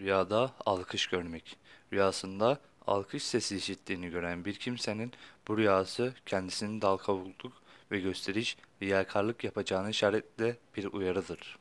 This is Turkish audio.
Rüyada alkış görmek. Rüyasında alkış sesi işittiğini gören bir kimsenin bu rüyası kendisinin dalkavukluk ve gösteriş, riyakarlık yapacağını işaretle bir uyarıdır.